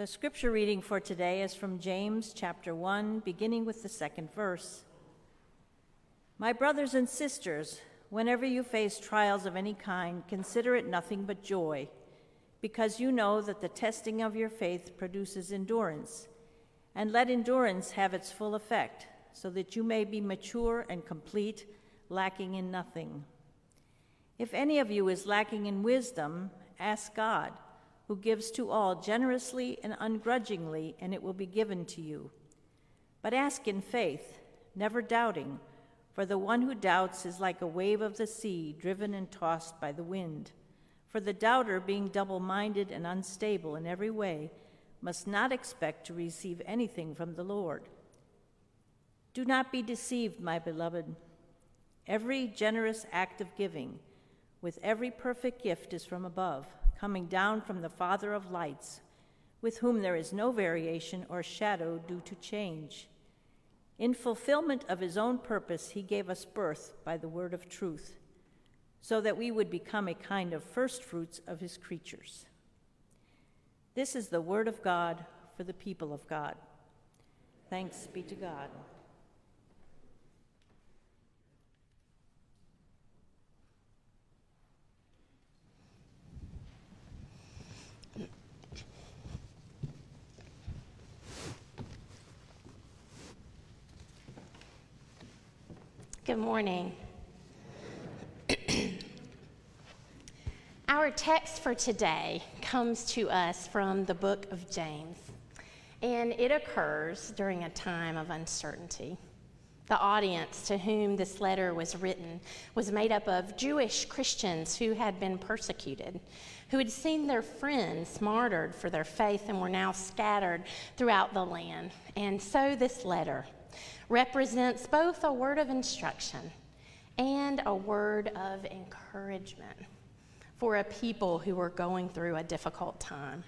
The scripture reading for today is from James chapter 1, beginning with the second verse. My brothers and sisters, whenever you face trials of any kind, consider it nothing but joy, because you know that the testing of your faith produces endurance. And let endurance have its full effect, so that you may be mature and complete, lacking in nothing. If any of you is lacking in wisdom, ask God who gives to all generously and ungrudgingly, and it will be given to you. But ask in faith, never doubting, for the one who doubts is like a wave of the sea driven and tossed by the wind. For the doubter, being double minded and unstable in every way, must not expect to receive anything from the Lord. Do not be deceived, my beloved. Every generous act of giving, with every perfect gift, is from above coming down from the Father of lights, with whom there is no variation or shadow due to change. In fulfillment of his own purpose, he gave us birth by the word of truth, so that we would become a kind of firstfruits of his creatures. This is the word of God for the people of God. Thanks be to God. Good morning. Our text for today comes to us from the book of James, and it occurs during a time of uncertainty. The audience to whom this letter was written was made up of Jewish Christians who had been persecuted, who had seen their friends martyred for their faith and were now scattered throughout the land. And so this letter represents both a word of instruction and a word of encouragement for a people who were going through a difficult time.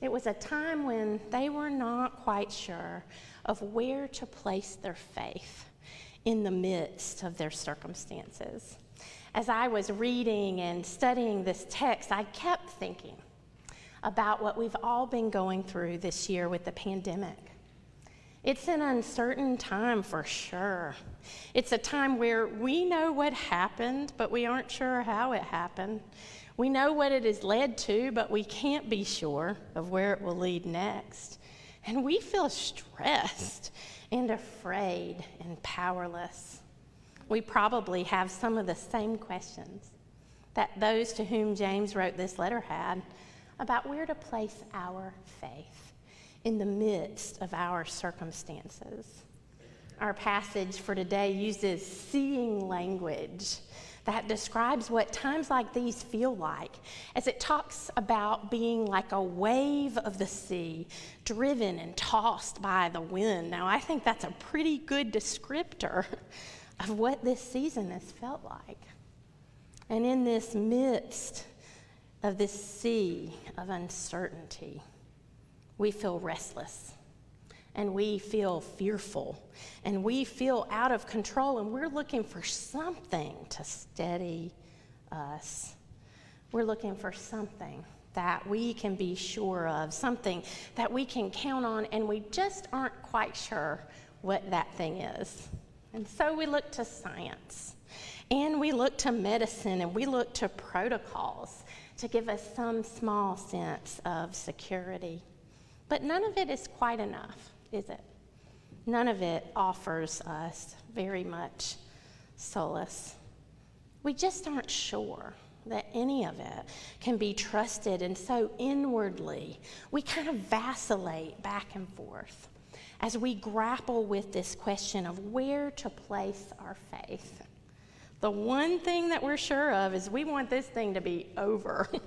It was a time when they were not quite sure of where to place their faith in the midst of their circumstances. As I was reading and studying this text, I kept thinking about what we've all been going through this year with the pandemic it's an uncertain time for sure. It's a time where we know what happened, but we aren't sure how it happened. We know what it has led to, but we can't be sure of where it will lead next. And we feel stressed and afraid and powerless. We probably have some of the same questions that those to whom James wrote this letter had about where to place our faith in the midst of our circumstances. Our passage for today uses seeing language that describes what times like these feel like, as it talks about being like a wave of the sea, driven and tossed by the wind. Now, I think that's a pretty good descriptor of what this season has felt like. And in this midst of this sea of uncertainty, we feel restless and we feel fearful and we feel out of control and we're looking for something to steady us. We're looking for something that we can be sure of, something that we can count on, and we just aren't quite sure what that thing is. And so we look to science and we look to medicine and we look to protocols to give us some small sense of security. But none of it is quite enough, is it? None of it offers us very much solace. We just aren't sure that any of it can be trusted, and so inwardly, we kind of vacillate back and forth as we grapple with this question of where to place our faith. The one thing that we're sure of is we want this thing to be over.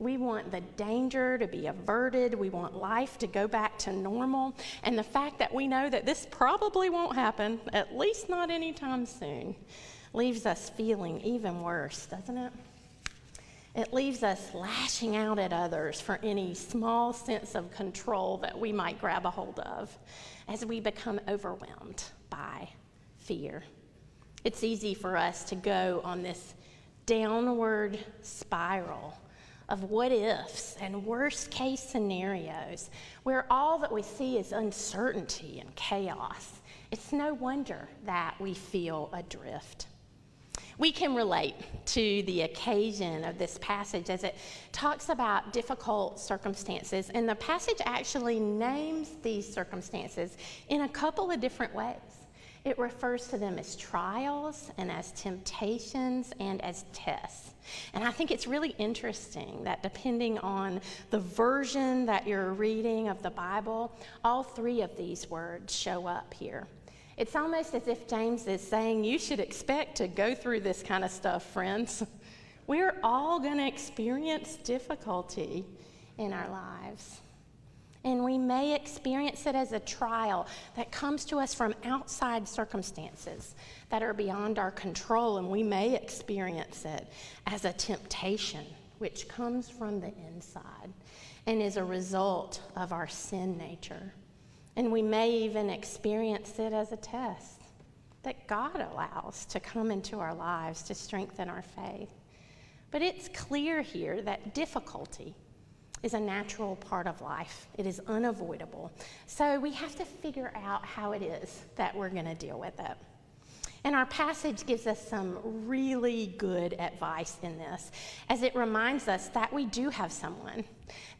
We want the danger to be averted. We want life to go back to normal. And the fact that we know that this probably won't happen, at least not anytime soon, leaves us feeling even worse, doesn't it? It leaves us lashing out at others for any small sense of control that we might grab a hold of as we become overwhelmed by fear. It's easy for us to go on this downward spiral of what ifs and worst case scenarios where all that we see is uncertainty and chaos, it's no wonder that we feel adrift. We can relate to the occasion of this passage as it talks about difficult circumstances, and the passage actually names these circumstances in a couple of different ways. It refers to them as trials and as temptations and as tests. And I think it's really interesting that depending on the version that you're reading of the Bible, all three of these words show up here. It's almost as if James is saying, You should expect to go through this kind of stuff, friends. We're all going to experience difficulty in our lives. And we may experience it as a trial that comes to us from outside circumstances that are beyond our control, and we may experience it as a temptation which comes from the inside and is a result of our sin nature. And we may even experience it as a test that God allows to come into our lives to strengthen our faith. But it's clear here that difficulty is a natural part of life, it is unavoidable. So we have to figure out how it is that we're going to deal with it. And our passage gives us some really good advice in this, as it reminds us that we do have someone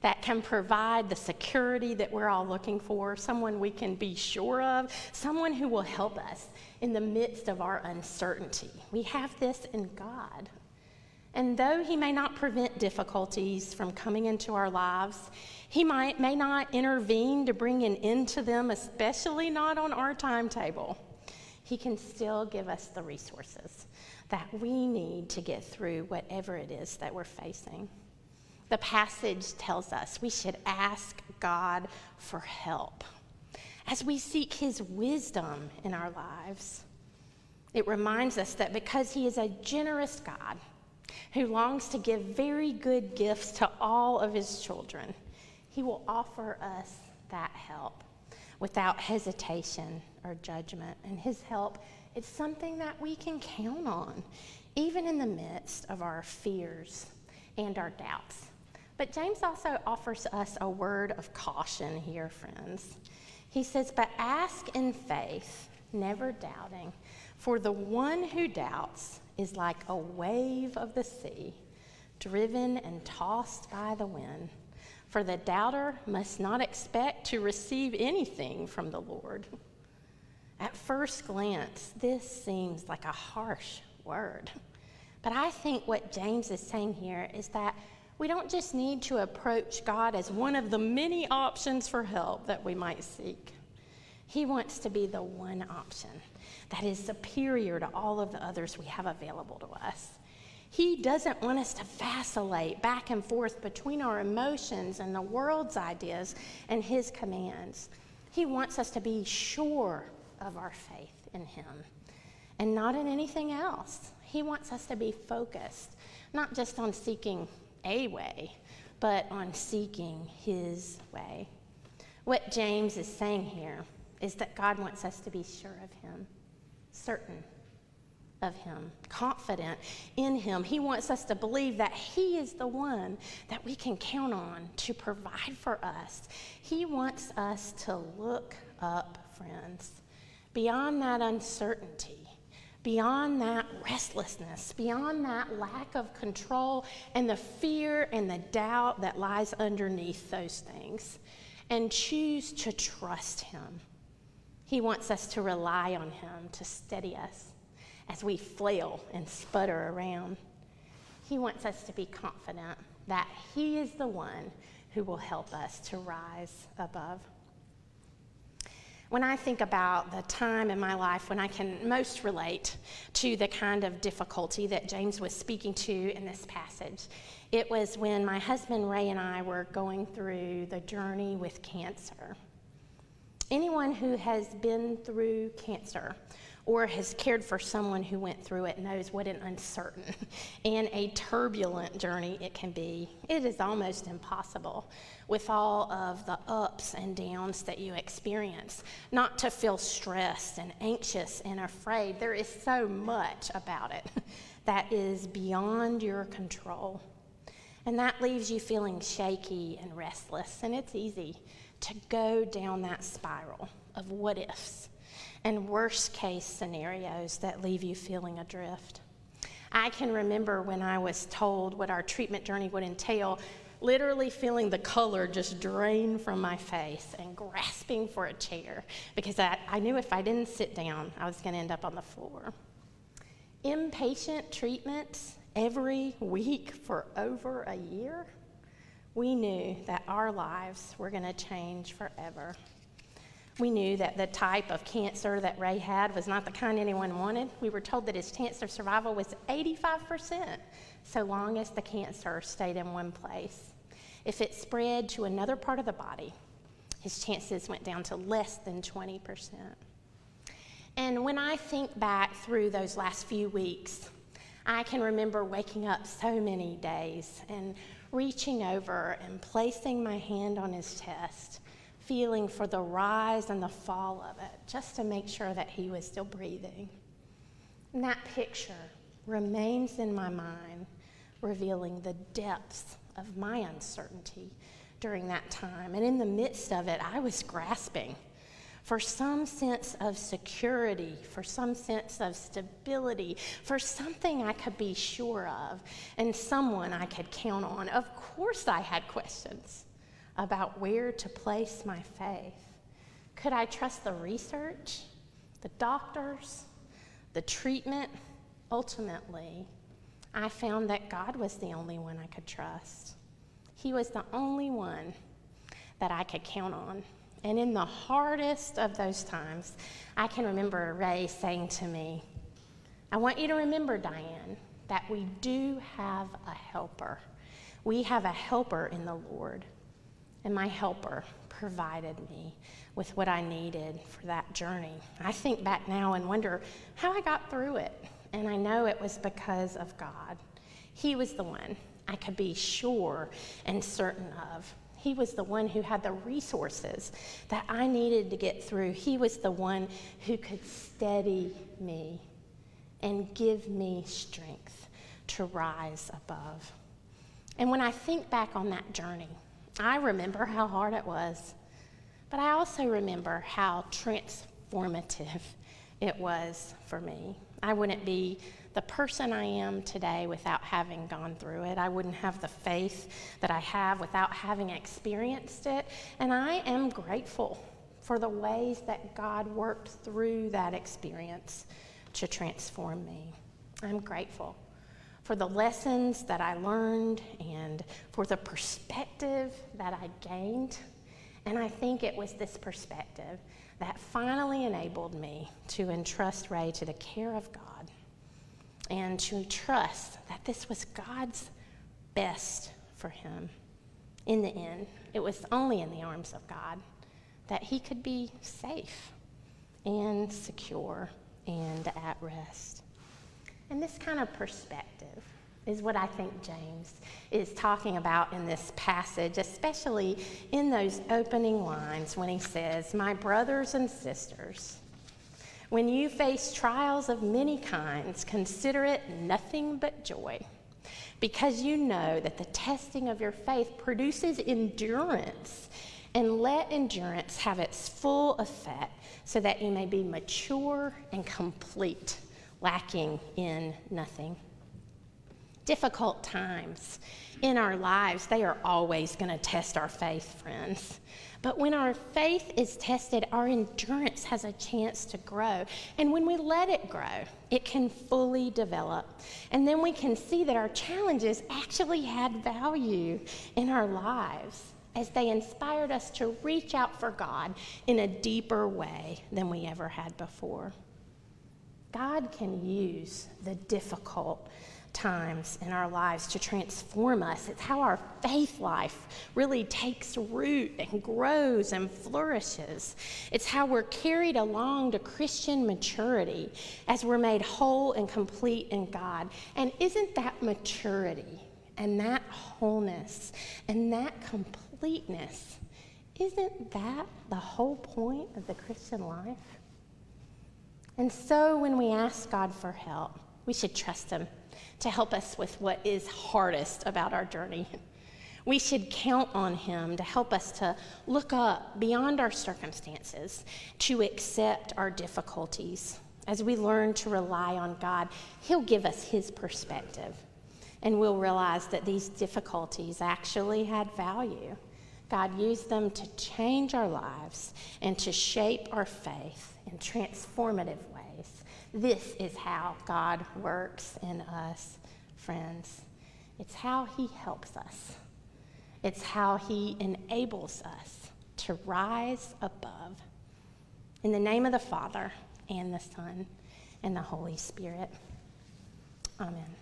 that can provide the security that we're all looking for, someone we can be sure of, someone who will help us in the midst of our uncertainty. We have this in God. And though He may not prevent difficulties from coming into our lives, He might, may not intervene to bring an end to them, especially not on our timetable. He can still give us the resources that we need to get through whatever it is that we're facing. The passage tells us we should ask God for help as we seek His wisdom in our lives. It reminds us that because He is a generous God who longs to give very good gifts to all of His children, He will offer us that help without hesitation or judgment. And His help is something that we can count on, even in the midst of our fears and our doubts. But James also offers us a word of caution here, friends. He says, But ask in faith, never doubting, for the one who doubts is like a wave of the sea, driven and tossed by the wind. For the doubter must not expect to receive anything from the Lord. At first glance, this seems like a harsh word. But I think what James is saying here is that we don't just need to approach God as one of the many options for help that we might seek. He wants to be the one option that is superior to all of the others we have available to us. He doesn't want us to vacillate back and forth between our emotions and the world's ideas and His commands. He wants us to be sure of our faith in Him and not in anything else. He wants us to be focused, not just on seeking a way, but on seeking His way. What James is saying here is that God wants us to be sure of Him, certain of Him, confident in Him. He wants us to believe that He is the one that we can count on to provide for us. He wants us to look up, friends, beyond that uncertainty. Beyond that restlessness, beyond that lack of control, and the fear and the doubt that lies underneath those things, and choose to trust Him. He wants us to rely on Him to steady us as we flail and sputter around. He wants us to be confident that He is the one who will help us to rise above. When I think about the time in my life when I can most relate to the kind of difficulty that James was speaking to in this passage, it was when my husband Ray and I were going through the journey with cancer. Anyone who has been through cancer or has cared for someone who went through it knows what an uncertain and a turbulent journey it can be. It is almost impossible with all of the ups and downs that you experience not to feel stressed and anxious and afraid. There is so much about it that is beyond your control. And that leaves you feeling shaky and restless. And it's easy to go down that spiral of what ifs and worst case scenarios that leave you feeling adrift. I can remember when I was told what our treatment journey would entail, literally feeling the color just drain from my face and grasping for a chair because I, I knew if I didn't sit down, I was going to end up on the floor. Inpatient treatments every week for over a year, we knew that our lives were going to change forever. We knew that the type of cancer that Ray had was not the kind anyone wanted. We were told that his chance of survival was 85%, so long as the cancer stayed in one place. If it spread to another part of the body, his chances went down to less than 20%. And when I think back through those last few weeks, I can remember waking up so many days and reaching over and placing my hand on his chest, feeling for the rise and the fall of it, just to make sure that he was still breathing. And that picture remains in my mind, revealing the depths of my uncertainty during that time. And in the midst of it, I was grasping for some sense of security, for some sense of stability, for something I could be sure of, and someone I could count on. Of course, I had questions about where to place my faith. Could I trust the research, the doctors, the treatment? Ultimately, I found that God was the only one I could trust. He was the only one that I could count on. And in the hardest of those times, I can remember Ray saying to me, I want you to remember, Diane, that we do have a helper. We have a helper in the Lord. And my helper provided me with what I needed for that journey. I think back now and wonder how I got through it. And I know it was because of God. He was the one I could be sure and certain of. He was the one who had the resources that I needed to get through. He was the one who could steady me and give me strength to rise above. And when I think back on that journey, I remember how hard it was, but I also remember how transformative it was for me. I wouldn't be the person I am today without having gone through it. I wouldn't have the faith that I have without having experienced it. And I am grateful for the ways that God worked through that experience to transform me. I'm grateful for the lessons that I learned and for the perspective that I gained. And I think it was this perspective that finally enabled me to entrust Ray to the care of God and to trust that this was God's best for him. In the end, it was only in the arms of God that he could be safe and secure and at rest. And this kind of perspective is what I think James is talking about in this passage, especially in those opening lines when he says, My brothers and sisters, when you face trials of many kinds, consider it nothing but joy, because you know that the testing of your faith produces endurance. And let endurance have its full effect so that you may be mature and complete, lacking in nothing. Difficult times in our lives, they are always going to test our faith, friends. But when our faith is tested, our endurance has a chance to grow. And when we let it grow, it can fully develop. And then we can see that our challenges actually had value in our lives as they inspired us to reach out for God in a deeper way than we ever had before. God can use the difficult times in our lives to transform us. It's how our faith life really takes root and grows and flourishes. It's how we're carried along to Christian maturity as we're made whole and complete in God. And isn't that maturity and that wholeness and that completeness? Isn't that the whole point of the Christian life? And so when we ask God for help, we should trust Him to help us with what is hardest about our journey. We should count on Him to help us to look up beyond our circumstances, to accept our difficulties. As we learn to rely on God, He'll give us His perspective, and we'll realize that these difficulties actually had value. God used them to change our lives and to shape our faith in transformative ways. This is how God works in us, friends. It's how He helps us. It's how He enables us to rise above. In the name of the Father, and the Son, and the Holy Spirit. Amen.